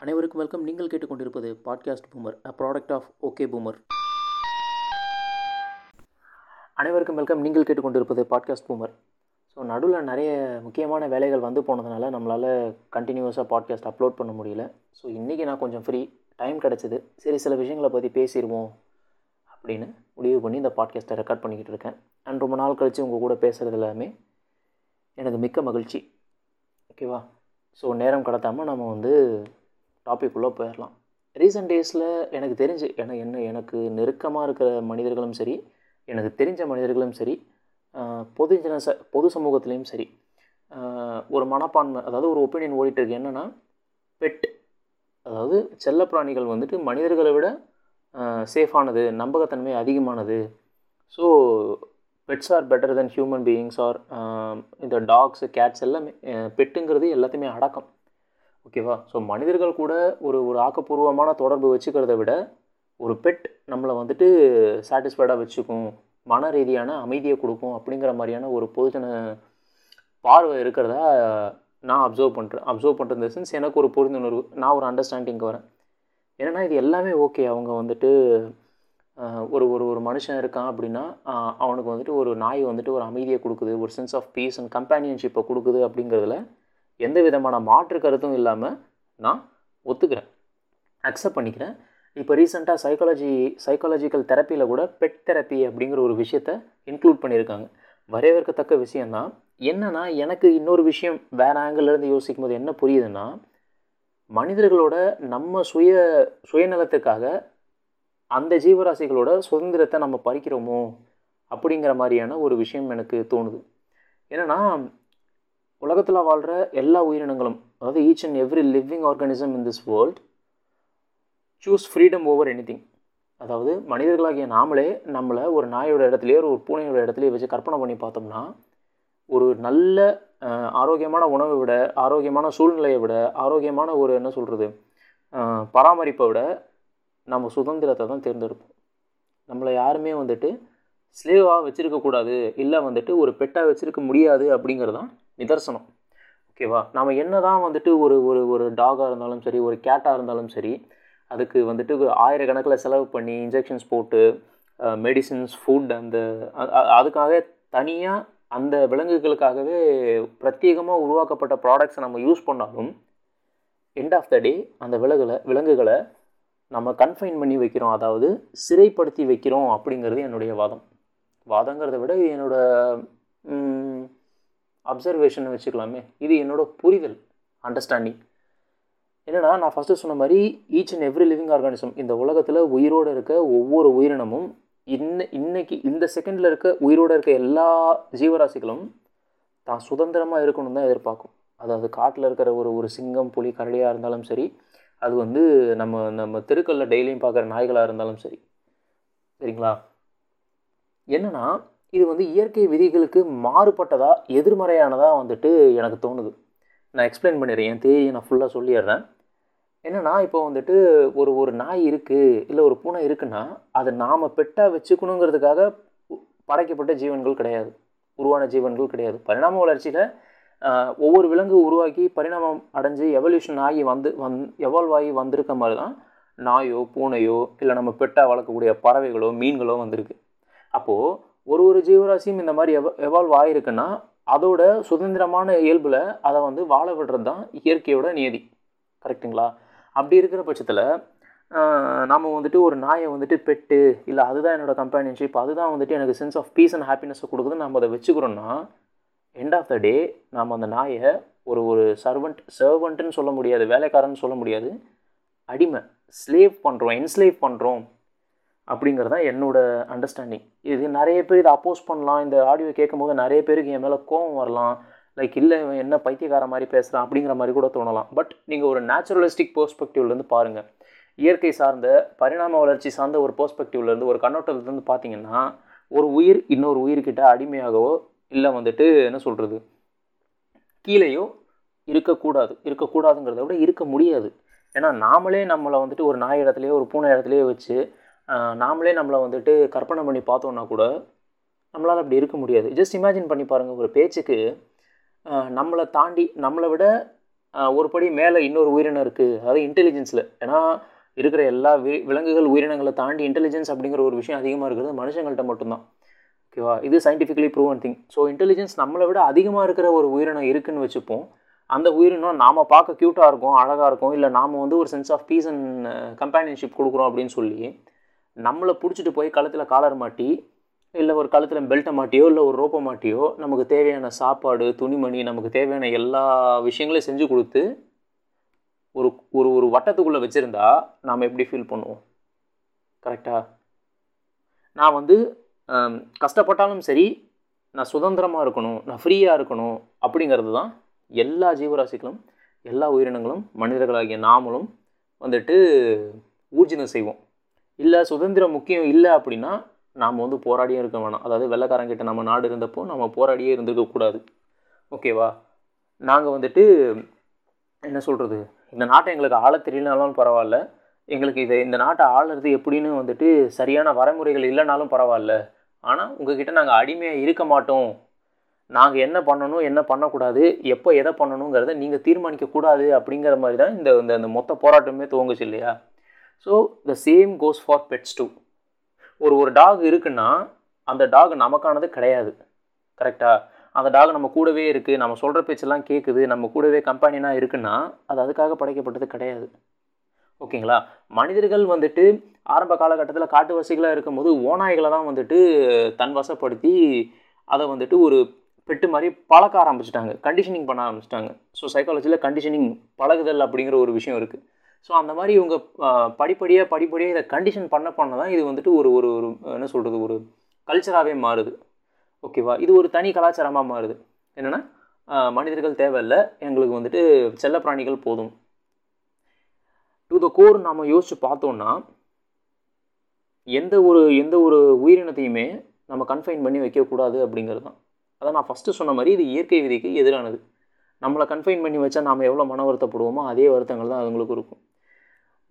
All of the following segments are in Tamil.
அனைவருக்கும் வெல்கம் நீங்கள் கேட்டுக்கொண்டிருப்பது podcast boomer a product of okay boomer அனைவருக்கும் வெல்கம் நீங்கள் கேட்டுக்கொண்டிருப்பது பாட்காஸ்ட் பூமர் ஸோ நடுவில் நிறைய முக்கியமான வேலைகள் வந்து போனதுனால நம்மளால் கண்டினியூஸாக பாட்காஸ்ட் அப்லோட் பண்ண முடியல. ஸோ இன்றைக்கி நான் கொஞ்சம் ஃப்ரீ டைம் கிடச்சிது. சரி சில விஷயங்களை பற்றி பேசிடுவோம் அப்படின்னு முடிவு பண்ணி இந்த பாட்காஸ்ட்டை ரெக்கார்ட் பண்ணிக்கிட்டு இருக்கேன். அண்ட் ரொம்ப நாள் கழித்து உங்கள் கூட பேசுகிறது எல்லாமே எனக்கு மிக்க மகிழ்ச்சி. ஓகேவா ஸோ நேரம் கடத்தாமல் நம்ம வந்து டாபிக் உள்ளே போயிடலாம் ரீசெண்ட் டேஸில் எனக்கு தெரிஞ்சு என என்ன எனக்கு நெருக்கமாக இருக்கிற மனிதர்களும் சரி எனக்கு தெரிஞ்ச மனிதர்களும் சரி பொது ஜன ச பொது சமூகத்துலேயும் சரி ஒரு மனப்பான்மை அதாவது ஒரு ஒப்பீனியன் ஓடிட்டுருக்கு என்னென்னா பெட் அதாவது செல்லப்பிராணிகள் வந்துட்டு மனிதர்களை விட சேஃபானது நம்பகத்தன்மை அதிகமானது. So pets are better then human beings are இந்த டாக்ஸு கேட்ஸ் எல்லாமே பெட்டுங்கிறது எல்லாத்தையுமே அடக்கம். ஓகேவா ஸோ மனிதர்கள் கூட ஒரு ஒரு ஆக்கப்பூர்வமான தொடர்பு வச்சுக்கிறத விட ஒரு பெட் நம்மளை வந்துட்டு சாட்டிஸ்ஃபைடாக வச்சுக்கும் மன ரீதியான அமைதியை கொடுக்கும் அப்படிங்கிற மாதிரியான ஒரு பொதுஜன பார்வை இருக்கிறதா நான் அப்சர்வ் பண்ணுறேன் அப்சர்வ் பண்ணுறது சென்ஸ் எனக்கு ஒரு புரிந்துணர்வு நான் ஒரு அண்டர்ஸ்டாண்டிங்க்கு வரேன். ஏன்னா இது எல்லாமே ஓகே அவங்க வந்துட்டு ஒரு ஒரு ஒரு மனுஷன் இருக்கான் அப்படின்னா அவனுக்கு வந்துட்டு ஒரு நாய் வந்துட்டு ஒரு அமைதியை கொடுக்குது ஒரு சென்ஸ் ஆஃப் பீஸ் அண்ட் கம்பேனியன்ஷிப்பை கொடுக்குது அப்படிங்கிறதுல எந்த விதமான மாற்று கருத்தும் இல்லாமல் நான் ஒத்துக்கிறேன். அக்செப்ட் பண்ணிக்கிறேன். இப்போ ரீசெண்டாக சைக்காலஜி சைக்காலஜிக்கல் தெரப்பியில் கூட பெட் தெரப்பி அப்படிங்கிற ஒரு விஷயத்த இன்க்ளூட் பண்ணியிருக்காங்க. வரவேற்கத்தக்க விஷயந்தான் என்னென்னா எனக்கு இன்னொரு விஷயம் வேறு ஆங்கிள்லேருந்து யோசிக்கும் போது என்ன புரியுதுன்னா மனிதர்களோட நம்ம சுய சுயநலத்துக்காக அந்த ஜீவராசிகளோட சுதந்திரத்தை நம்ம பறிக்கிறோமோ அப்படிங்கிற மாதிரியான ஒரு விஷயம் எனக்கு தோணுது. என்னென்னா உலகத்தில் வாழ்கிற எல்லா உயிரினங்களும் அதாவது each and every living organism in this world choose freedom over any அதாவது மனிதர்களாகிய நாமளே நம்மளை ஒரு நாயோட இடத்துலையோ ஒரு பூனையோட இடத்துலையோ வச்சு கற்பனை பண்ணி பார்த்தோம்னா ஒரு நல்ல ஆரோக்கியமான உணவை விட ஆரோக்கியமான சூழ்நிலையை விட ஆரோக்கியமான ஒரு என்ன சொல்கிறது பராமரிப்பை விட நம்ம சுதந்திரத்தை தான் தேர்ந்தெடுப்போம். நம்மளை யாருமே வந்துட்டு ஸ்லேவாக வச்சுருக்கக்கூடாது இல்லை வந்துட்டு ஒரு பெட்டாக வச்சுருக்க முடியாது அப்படிங்கிறது தான் நிதர்சனம். ஓகேவா நம்ம என்ன தான் வந்துட்டு ஒரு ஒரு ஒரு டாகாக இருந்தாலும் சரி ஒரு கேட்டாக இருந்தாலும் சரி அதுக்கு வந்துட்டு ஆயிரக்கணக்கில் செலவு பண்ணி இன்ஜெக்ஷன்ஸ் போட்டு மெடிசின்ஸ் ஃபுட் அந்த அதுக்காக தனியாக அந்த விலங்குகளுக்காகவே பிரத்யேகமாக உருவாக்கப்பட்ட ப்ராடக்ட்ஸை நம்ம யூஸ் பண்ணாலும் எண்ட் ஆஃப் த டே அந்த விலங்குகளை விலங்குகளை நம்ம கன்ஃபைன் பண்ணி வைக்கிறோம் அதாவது சிறைப்படுத்தி வைக்கிறோம் அப்படிங்கிறது என்னுடைய வாதம். வாதங்கிறத விட இது என்னோடய அப்சர்வேஷன் வச்சுக்கலாமே. இது என்னோடய புரிதல் அண்டர்ஸ்டாண்டிங் என்னென்னா நான் ஃபஸ்ட்டு சொன்ன மாதிரி each and every living organism இந்த உலகத்தில் உயிரோடு இருக்க ஒவ்வொரு உயிரினமும் இன்ன இன்னைக்கு இந்த செகண்டில் இருக்க உயிரோடு இருக்க எல்லா ஜீவராசிகளும் தான் சுதந்திரமாக இருக்கணும் தான் எதிர்பார்க்கும். அதாவது காட்டில் இருக்கிற ஒரு ஒரு சிங்கம் புலி கரடியாக இருந்தாலும் சரி அது வந்து நம்ம நம்ம தெருக்களில் டெய்லியும் பார்க்குற நாய்களாக இருந்தாலும் சரி. சரிங்களா? என்னென்னா இது வந்து இயற்கை விதிகளுக்கு மாறுபட்டதாக எதிர்மறையானதாக வந்துட்டு எனக்கு தோணுது. நான் எக்ஸ்பிளைன் பண்ணிடுறேன். என் தேரியை நான் ஃபுல்லாக சொல்லிடுறேன். என்னன்னா இப்போ வந்துட்டு ஒரு ஒரு நாய் இருக்குது இல்லை ஒரு பூனை இருக்குன்னா அதை நாம் பெட்டாக வச்சுக்கணுங்கிறதுக்காக படைக்கப்பட்ட ஜீவன்கள் கிடையாது. உருவான ஜீவன்கள் கிடையாது. பரிணாம வளர்ச்சியில் ஒவ்வொரு விலங்கு உருவாக்கி பரிணாமம் அடைஞ்சு எவல்யூஷன் ஆகி வந்து வந் எவால்வ் ஆகி வந்திருக்க மாதிரி தான் நாயோ பூனையோ இல்லை நம்ம பெட்டாக வளர்க்கக்கூடிய பறவைகளோ மீன்களோ வந்திருக்கு. அப்போது ஒரு ஒரு ஜீவராசியும் இந்த மாதிரி எவ எவால்வ் ஆகிருக்குன்னா அதோட சுதந்திரமான இயல்பில் அதை வந்து வாழ விடுறது தான் இயற்கையோட நியதி. கரெக்ட்டுங்களா? அப்படி இருக்கிற பட்சத்தில் நாம் வந்துட்டு ஒரு நாயை வந்துட்டு பெட்டு இல்லை அதுதான் என்னோடய கம்பேனியன்ஷிப் அதுதான் வந்துட்டு எனக்கு சென்ஸ் ஆஃப் பீஸ் அண்ட் ஹாப்பினஸை கொடுக்குதுன்னு நம்ம அதை வச்சுக்கிறோன்னா எண்ட் ஆஃப் த டே நாம் அந்த நாயை ஒரு ஒரு சர்வெண்ட் சர்வெண்ட்டுன்னு சொல்ல முடியாது வேலைக்காரன்னு சொல்ல முடியாது. அடிமை ஸ்லேவ் பண்ணுறோம் என்ஸ்லேவ் பண்ணுறோம் அப்படிங்கிறது தான் என்னோட அண்டர்ஸ்டாண்டிங் இது நிறைய பேர் இதை அப்போஸ் பண்ணலாம். இந்த ஆடியோ கேட்கும்போது நிறைய பேருக்கு என் மேலே கோவம் வரலாம். லைக் இல்லை இவன் என்ன பைத்தியக்கார மாதிரி பேசுகிறான் அப்படிங்கிற மாதிரி கூட தோணலாம். பட் நீங்கள் ஒரு நேச்சுரலிஸ்டிக் பெர்ஸ்பெக்டிவ்லேருந்து பாருங்கள் இயற்கை சார்ந்த பரிணாம வளர்ச்சி சார்ந்த ஒரு பெர்ஸ்பெக்டிவ்லேருந்து ஒரு கண்ணோட்டத்துலேருந்து பார்த்தீங்கன்னா ஒரு உயிர் இன்னொரு உயிர்கிட்ட அடிமையாகவோ இல்லை வந்துட்டு என்ன சொல்கிறது கீழேயோ இருக்கக்கூடாது. இருக்கக்கூடாதுங்கிறத விட இருக்க முடியாது. ஏன்னா நாமளே நம்மளை வந்துட்டு ஒரு நாய் இடத்துலையோ ஒரு பூனை இடத்துலையோ வச்சு நாமளே நம்மளை வந்துட்டு கற்பனை பண்ணி பார்த்தோன்னா கூட நம்மளால் அப்படி இருக்க முடியாது. ஜஸ்ட் இமேஜின் பண்ணி பாருங்கள் ஒரு பேச்சுக்கு நம்மளை தாண்டி நம்மளை விட ஒரு படி மேலே இன்னொரு உயிரினம் இருக்குது அதாவது இன்டெலிஜென்ஸில் ஏன்னா இருக்கிற எல்லா வி விலங்குகள் உயிரினங்களை தாண்டி இன்டெலிஜென்ஸ் அப்படிங்கிற ஒரு விஷயம் அதிகமாக இருக்கிறது மனுஷங்கள்ட்ட மட்டும்தான். ஓகேவா இது scientifically proven thing so intelligence நம்மளை விட அதிகமாக இருக்கிற ஒரு உயிரினம் இருக்குதுன்னு வச்சுப்போம். அந்த உயிரினம் நாம் பார்க்க க்யூட்டாக இருக்கும் அழகாக இருக்கும் இல்லை நாம் வந்து ஒரு sense of peace and companionship கொடுக்குறோம் அப்படின்னு சொல்லி நம்மளை பிடிச்சிட்டு போய் கழுத்தில் காலர் மாட்டி இல்லை ஒரு கழுத்தில் பெல்ட்டை மாட்டியோ இல்லை ஒரு ரோப்பை மாட்டியோ நமக்கு தேவையான சாப்பாடு துணிமணி நமக்கு தேவையான எல்லா விஷயங்களையும் செஞ்சு கொடுத்து ஒரு ஒரு ஒரு வட்டத்துக்குள்ளே வச்சுருந்தா நாம் எப்படி ஃபீல் பண்ணுவோம்? கரெக்டாக நான் வந்து கஷ்டப்பட்டாலும் சரி நான் சுதந்திரமாக இருக்கணும் நான் ஃப்ரீயாக இருக்கணும் அப்படிங்கிறது தான் எல்லா ஜீவராசிகளும் எல்லா உயிரினங்களும் மனிதர்களாகிய நாமளும் வந்துட்டு ஊர்ஜினம் செய்வோம். இல்லை சுதந்திரம் முக்கியம் இல்லை அப்படின்னா நாம் வந்து போராடியே இருக்க வேணாம். அதாவது வெள்ளக்காரங்கிட்ட நம்ம நாடு இருந்தப்போ நம்ம போராடியே இருந்திருக்கக்கூடாது ஓகேவா நாங்கள் வந்துட்டு என்ன சொல்கிறது இந்த நாட்டை எங்களுக்கு ஆள தெரியலனாலும் பரவாயில்ல. எங்களுக்கு இதை இந்த நாட்டை ஆளுறது எப்படின்னு வந்துட்டு சரியான வரைமுறைகள் இல்லைனாலும் பரவாயில்ல. ஆனால் உங்ககிட்ட நாங்கள் அடிமையாக இருக்க மாட்டோம். நாங்கள் என்ன பண்ணணும் என்ன பண்ணக்கூடாது எப்போ எதை பண்ணணுங்கிறத நீங்கள் தீர்மானிக்கக்கூடாது அப்படிங்கிற மாதிரி தான் இந்த இந்த இந்த மொத்த போராட்டமே துவங்குச்சு இல்லையா? So the same goes for pets too ஒரு ஒரு டாக் இருக்குன்னா அந்த டாக் நமக்கானது கிடையாது. கரெக்டாக அந்த டாக் நம்ம கூடவே இருக்குது நம்ம சொல்கிற பேச்செல்லாம் கேட்குது நம்ம கூடவே கம்பெனினா இருக்குன்னா அது அதுக்காக படைக்கப்பட்டது கிடையாது. ஓகேங்களா? மனிதர்கள் வந்துட்டு ஆரம்ப காலகட்டத்தில் காட்டுவாசிகளாக இருக்கும்போது ஓநாய்களை தான் வந்துட்டு தன் வசப்படுத்தி அதை வந்துட்டு ஒரு பெட்டு மாதிரி பழக்க ஆரம்பிச்சிட்டாங்க. கண்டிஷனிங் பண்ண ஆரம்பிச்சிட்டாங்க. ஸோ சைக்காலஜியில் கண்டிஷனிங் பழகுதல் அப்படிங்கிற ஒரு விஷயம் இருக்குது ஸோ அந்த மாதிரி இவங்க படிப்படியாக படிப்படியாக இதை கண்டிஷன் பண்ண பண்ண தான் இது வந்துட்டு ஒரு ஒரு ஒரு என்ன சொல்கிறது ஒரு கல்ச்சராகவே மாறுது. ஓகேவா? இது ஒரு தனி கலாச்சாரமாக மாறுது. என்னென்னா மனிதர்கள் தேவையில்லை. எங்களுக்கு வந்துட்டு செல்லப்பிராணிகள் போதும். டு த கோர் நாம் யோசித்து பார்த்தோன்னா எந்த ஒரு எந்த ஒரு உயிரினத்தையுமே நம்ம கன்ஃபைன் பண்ணி வைக்கக்கூடாது அப்படிங்கிறது தான் அதான் நான் ஃபஸ்ட்டு சொன்ன மாதிரி இது இயற்கை விதிக்கு எதிரானது. நம்மளை கன்ஃபைன் பண்ணி வச்சா நாம் எவ்வளோ மன வருத்தப்படுவோமோ அதே வருத்தங்கள் தான் அதுங்களுக்கு இருக்கும்.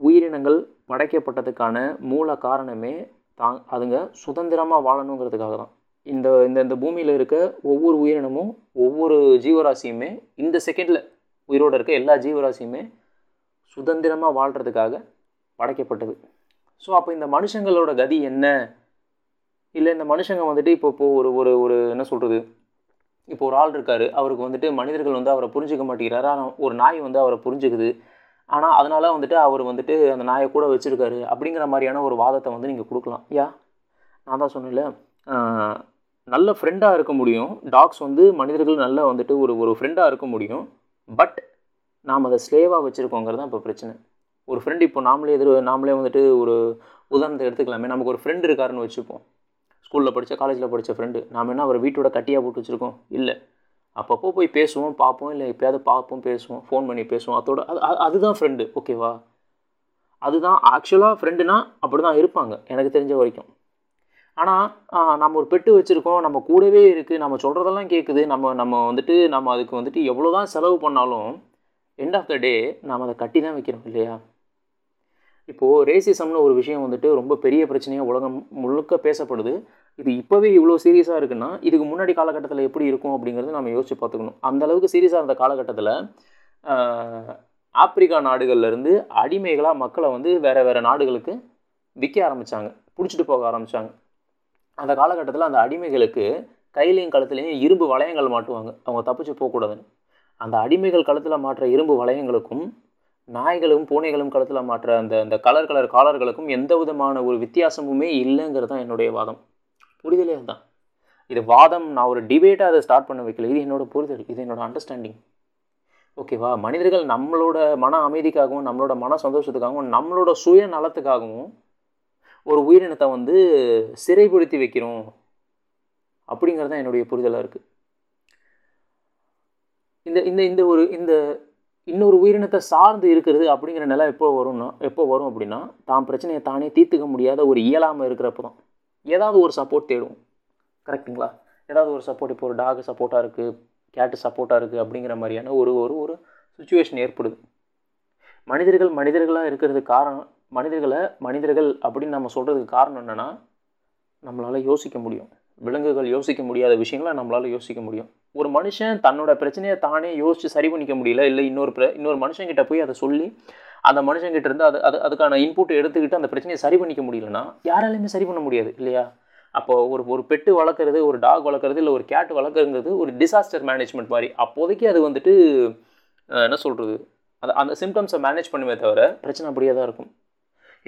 உயிரினங்கள் படைக்கப்பட்டதுக்கான மூல காரணமே தான் அதுங்க சுதந்திரமாக வாழணுங்கிறதுக்காக தான். இந்த இந்த இந்த பூமியில் இருக்க ஒவ்வொரு உயிரினமும் ஒவ்வொரு ஜீவராசியுமே இந்த செகண்டில் உயிரோடு இருக்க எல்லா ஜீவராசியுமே சுதந்திரமாக வாழ்கிறதுக்காக படைக்கப்பட்டது. ஸோ அப்போ இந்த மனுஷங்களோட கதி என்ன? இல்லை இந்த மனுஷங்க வந்துட்டு இப்போ இப்போ ஒரு ஒரு ஒரு என்ன சொல்கிறது இப்போ ஒரு ஆள் இருக்கார் அவருக்கு வந்துட்டு மனிதர்கள் வந்து அவரை புரிஞ்சிக்க மாட்டேங்கிறாரு. ஆனால் ஒரு நாய் வந்து அவரை புரிஞ்சுக்குது. ஆனால் அதனால் வந்துட்டு அவர் வந்துட்டு அந்த நாயை கூட வச்சுருக்காரு அப்படிங்கிற மாதிரியான ஒரு வாதத்தை வந்து நீங்கள் கொடுக்கலாம். யா? நான் தான் சொன்னேன்ல. நல்ல ஃப்ரெண்டாக இருக்க முடியும். டாக்ஸ் வந்து மனிதர்கள் நல்ல வந்துட்டு ஒரு ஒரு ஃப்ரெண்டாக இருக்க முடியும். பட் நாம் அதை ஸ்லேவாக வச்சுருக்கோங்கிறது தான் இப்போ பிரச்சனை. ஒரு ஃப்ரெண்டு இப்போ நாமளே எதிர் நாமளே வந்துட்டு ஒரு உதாரணத்தை எடுத்துக்கலாமே. நமக்கு ஒரு ஃப்ரெண்டு இருக்காருன்னு வச்சுப்போம். ஸ்கூலில் படித்த காலேஜில் படித்த ஃப்ரெண்டு நாம் என்ன அவரை வீட்டோட கட்டியாக போட்டு வச்சுருக்கோம்? இல்லை. அப்பப்போ போய் பேசுவோம் பார்ப்போம். இல்லை எப்போயாவது பார்ப்போம் பேசுவோம். ஃபோன் பண்ணி பேசுவோம். அதோட அது அதுதான் ஃப்ரெண்டு ஓகேவா அதுதான் ஆக்சுவலாக ஃப்ரெண்டுனா அப்படி தான் இருப்பாங்க எனக்கு தெரிஞ்ச வரைக்கும். ஆனால் நம்ம ஒரு பெட்டு வச்சுருக்கோம். நம்ம கூடவே இருக்குது நம்ம சொல்கிறதெல்லாம் கேட்குது நம்ம நம்ம வந்துட்டு நம்ம அதுக்கு வந்துட்டு எவ்வளோ தான் செலவு பண்ணாலும் எண்ட் ஆஃப் த டே நாம் அதை கட்டி தான் வைக்கிறோம் இல்லையா? இப்போது ரேசிசம்னு ஒரு விஷயம் வந்துட்டு ரொம்ப பெரிய பிரச்சனையாக உலகம் முழுக்க பேசப்படுது. இது இப்போவே இவ்வளோ சீரியஸாக இருக்குன்னா இதுக்கு முன்னாடி காலகட்டத்தில் எப்படி இருக்கும் அப்படிங்கிறது நம்ம யோசிச்சு பார்த்துக்கணும். அந்த அளவுக்கு சீரியஸாக இருந்த காலகட்டத்தில் ஆப்பிரிக்கா நாடுகள்லேருந்து அடிமைகளாக மக்களை வந்து வேறு வேறு நாடுகளுக்கு விற்க ஆரம்பித்தாங்க பிடிச்சிட்டு போக ஆரம்பித்தாங்க அந்த காலகட்டத்தில் அந்த அடிமைகளுக்கு கையிலையும் கழுத்துலையும் இரும்பு வளையங்கள் மாட்டுவாங்க. அவங்க தப்பிச்சு போகக்கூடாதுன்னு. அந்த அடிமைகள் கழுத்தில் மாற்ற இரும்பு வளையங்களுக்கும் நாய்களும் பூனைகளும் கழுத்தில் மாற்ற அந்த அந்த கலர் கலர் காலர்களுக்கும் எந்த விதமான ஒரு வித்தியாசமுமே இல்லைங்கிறது தான் என்னுடைய வாதம். புரிதலே அதுதான். இது வாதம் நான் ஒரு டிபேட்டாக அதை ஸ்டார்ட் பண்ண வைக்கல. இது என்னோட புரிதல். இது என்னோட அண்டர்ஸ்டாண்டிங் ஓகேவா மனிதர்கள் நம்மளோட மன அமைதிக்காகவும் நம்மளோட மன சந்தோஷத்துக்காகவும் நம்மளோட சுய நலத்துக்காகவும் ஒரு உயிரினத்தை வந்து சிறைப்படுத்தி வைக்கிறோம். அப்படிங்கிறது தான் என்னுடைய புரிதலாக இருக்குது இந்த இந்த இந்த ஒரு இந்த இன்னொரு உயிரினத்தை சார்ந்து இருக்கிறது அப்படிங்கிற நிலை எப்போ வரும்னா எப்போ வரும் அப்படின்னா தான் பிரச்சனையை தானே தீர்த்துக்க முடியாத ஒரு இயலாமல் இருக்கிறப்ப தான். ஏதாவது ஒரு சப்போர்ட் தேடுவோம். கரெக்டுங்களா ஏதாவது ஒரு சப்போர்ட் இப்போ ஒரு டாக் சப்போர்ட்டாக இருக்குது கேட்டு சப்போர்ட்டாக இருக்குது அப்படிங்கிற மாதிரியான ஒரு ஒரு ஒரு சுச்சுவேஷன் ஏற்படுது. மனிதர்கள் மனிதர்களாக இருக்கிறதுக்கு காரணம் மனிதர்களை மனிதர்கள் அப்படின்னு நம்ம சொல்கிறதுக்கு காரணம் என்னென்னா நம்மளால் யோசிக்க முடியும். விலங்குகள் யோசிக்க முடியாத விஷயங்களை நம்மளால் யோசிக்க முடியும். ஒரு மனுஷன் தன்னோட பிரச்சனையை தானே யோசித்து சரி பண்ணிக்க முடியல இல்லை இன்னொரு பிர இன்னொரு மனுஷங்கிட்ட போய் அதை சொல்லி அந்த மனுஷங்கிட்ட இருந்து அது அது அதுக்கான இன்புட் எடுத்துக்கிட்டு அந்த பிரச்சனையை சரி பண்ணிக்க முடியலன்னா யாராலையுமே சரி பண்ண முடியாது இல்லையா? அப்போ ஒரு ஒரு பெட்டு வளர்க்குறது ஒரு டாக் வளர்க்குறது இல்லை ஒரு கேட் வளர்க்குறங்கிறது ஒரு டிசாஸ்டர் மேனேஜ்மெண்ட் மாதிரி. அப்போதைக்கு அது வந்துட்டு என்ன சொல்கிறது அது அந்த சிம்டம்ஸை மேனேஜ் பண்ணுமே தவிர பிரச்சனை அப்படியே தான் இருக்கும்.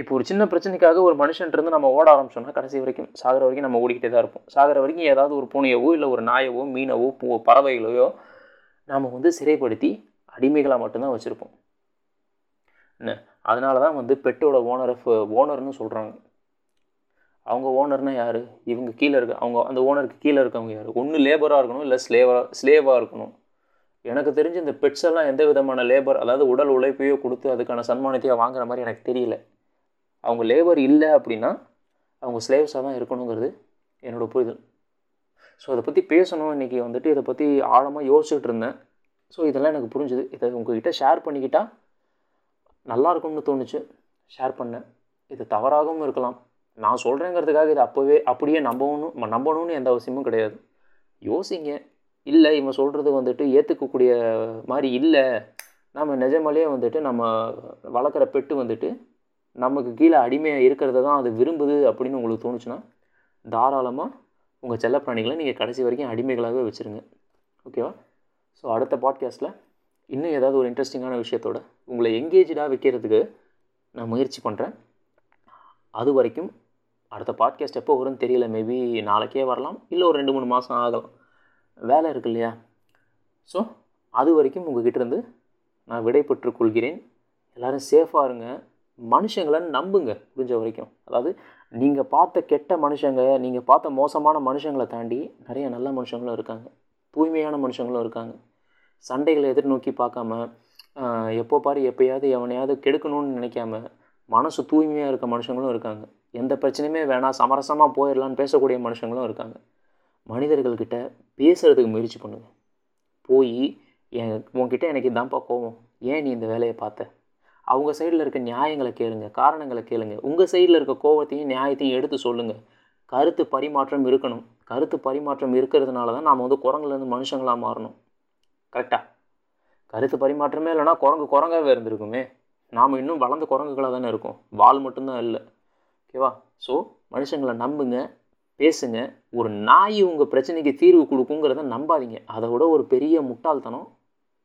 இப்போ ஒரு சின்ன பிரச்சனைக்காக ஒரு மனுஷன்ட்டு நம்ம ஓட ஆரம்பிச்சோம்னா கடைசி வரைக்கும் சாகிற வரைக்கும் நம்ம ஓடிக்கிட்டே தான் இருப்போம். சாகிற வரைக்கும் ஏதாவது ஒரு பூனையவோ இல்லை ஒரு நாயவோ மீனவோ பூ பறவைகளையோ நாம் வந்து சிறைப்படுத்தி அடிமைகளாக மட்டும்தான் வச்சுருப்போம். என்ன? அதனால தான் வந்து பெட்டோட ஓனரை ஓனர்னு சொல்கிறாங்க அவங்க ஓனர்னால் யார்? இவங்க கீழே இருக்க அவங்க அந்த ஓனருக்கு கீழே இருக்கவங்க யார்? ஒன்று லேபராக இருக்கணும் இல்லை ஸ்லேவராக ஸ்லேவாக இருக்கணும். எனக்கு தெரிஞ்சு இந்த பெட்ஸ் எல்லாம் எந்த விதமான லேபர் அதாவது உடல் உழைப்பையோ கொடுத்து அதுக்கான சன்மானத்தையோ வாங்குற மாதிரி எனக்கு தெரியல. அவங்க லேபர் இல்லை அப்படின்னா அவங்க ஸ்லேவ்ஸாக தான் இருக்கணுங்கிறது என்னோட புரிதல். ஸோ அதை பற்றி பேசணும். இன்றைக்கி வந்துட்டு இதை பற்றி ஆழமாக யோசிச்சுட்டு இருந்தேன். ஸோ இதெல்லாம் எனக்கு புரிஞ்சுது. இதை உங்ககிட்ட ஷேர் பண்ணிக்கிட்டால் நல்லா இருக்கும்னு தோணுச்சு. ஷேர் பண்ணேன். இது தவறாகவும் இருக்கலாம். நான் சொல்கிறேங்கிறதுக்காக இதை அப்போவே அப்படியே நம்பணும் நம்பணும்னு எந்த அவசியமும் கிடையாது. யோசிங்க. இல்லை இவன் சொல்கிறது வந்துட்டு ஏற்றுக்கக்கூடிய மாதிரி இல்லை. நம்ம நிஜமாலேயே வந்துட்டு நம்ம வளர்க்குற பெட்டு வந்துட்டு நமக்கு கீழே அடிமையாக இருக்கிறத தான் அது விரும்புது அப்படின்னு உங்களுக்கு தோணுச்சுன்னா தாராளமாக உங்கள் செல்லப்பிராணிகளை நீங்கள் கடைசி வரைக்கும் அடிமைகளாகவே வச்சுருங்க. ஓகேவா ஸோ அடுத்த பாட்காஸ்ட்டில் இன்னும் ஏதாவது ஒரு இன்ட்ரெஸ்டிங்கான விஷயத்தோட உங்களை எங்கேஜாக வைக்கிறதுக்கு நான் முயற்சி பண்ணுறேன் அது வரைக்கும் அடுத்த பாட்காஸ்ட் எப்போ வரும்னு தெரியல. மேபி நாளைக்கே வரலாம். இல்லை ஒரு ரெண்டு மூணு மாதம் ஆகலாம். வேலை இருக்கு இல்லையா? ஸோ அது வரைக்கும் உங்கள் கிட்டேருந்து நான் விடைபெற்றுக் கொள்கிறேன். எல்லோரும் சேஃபாக இருங்க. மனுஷங்களை நம்புங்க முடிஞ்ச வரைக்கும். அதாவது நீங்கள் பார்த்த கெட்ட மனுஷங்க நீங்கள் பார்த்த மோசமான மனுஷங்களை தாண்டி நிறைய நல்ல மனுஷங்களும் இருக்காங்க. தூய்மையான மனுஷங்களும் இருக்காங்க. சண்டைகளை எதிர்நோக்கி பார்க்காம எப்போ பாரு எப்போயாவது எவனையாவது கெடுக்கணும்னு நினைக்காம மனசு தூய்மையாக இருக்க மனுஷங்களும் இருக்காங்க. எந்த பிரச்சனையுமே வேணாம் சமரசமாக போயிடலான்னு பேசக்கூடிய மனுஷங்களும் இருக்காங்க. மனிதர்கள்கிட்ட பேசுகிறதுக்கு முயற்சி பண்ணுங்கள் போய் என் உங்ககிட்ட எனக்கு இதான்ப்பா கோவம். ஏன் நீ இந்த வேலையை பார்த்த? அவங்க சைடில் இருக்க நியாயங்களை கேளுங்க காரணங்களை கேளுங்க. உங்கள் சைடில் இருக்க கோவத்தையும் நியாயத்தையும் எடுத்து சொல்லுங்கள் கருத்து பரிமாற்றம் இருக்கணும். கருத்து பரிமாற்றம் இருக்கிறதுனால தான் நாம் வந்து குரங்குலேருந்து மனுஷங்களாக மாறணும். கரெக்டாக கருத்து பரிமாற்றமே இல்லைன்னா குரங்கு குரங்காவே இருந்திருக்குமே. நாம் இன்னும் வளர்ந்த குரங்குகளாக தானே இருக்கோம். வால் மட்டும்தான் இல்லை. ஓகேவா ஸோ மனுஷங்களை நம்புங்க பேசுங்க. ஒரு நாய் உங்கள் பிரச்சனைக்கு தீர்வு கொடுக்குங்கிறத நம்பாதீங்க. அதை விட ஒரு பெரிய முட்டாள்தனம்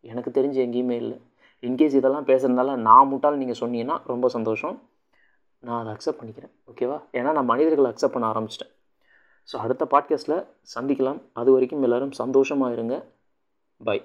எனக்கு தெரிஞ்சு எங்கேயுமே இல்லை. இன்கேஸ் இதெல்லாம் பேசுகிறதுனால நான் முட்டால் நீங்கள் சொன்னீங்கன்னா ரொம்ப சந்தோஷம். நான் அதை அக்செப்ட் பண்ணிக்கிறேன். ஓகேவா ஏன்னா நான் மனிதர்களை அக்செப்ட் பண்ண ஆரம்பிச்சிட்டேன். ஸோ அடுத்த பாட்காஸ்ட்டில் சந்திக்கலாம். அது வரைக்கும் எல்லோரும் சந்தோஷமாக இருங்க. பை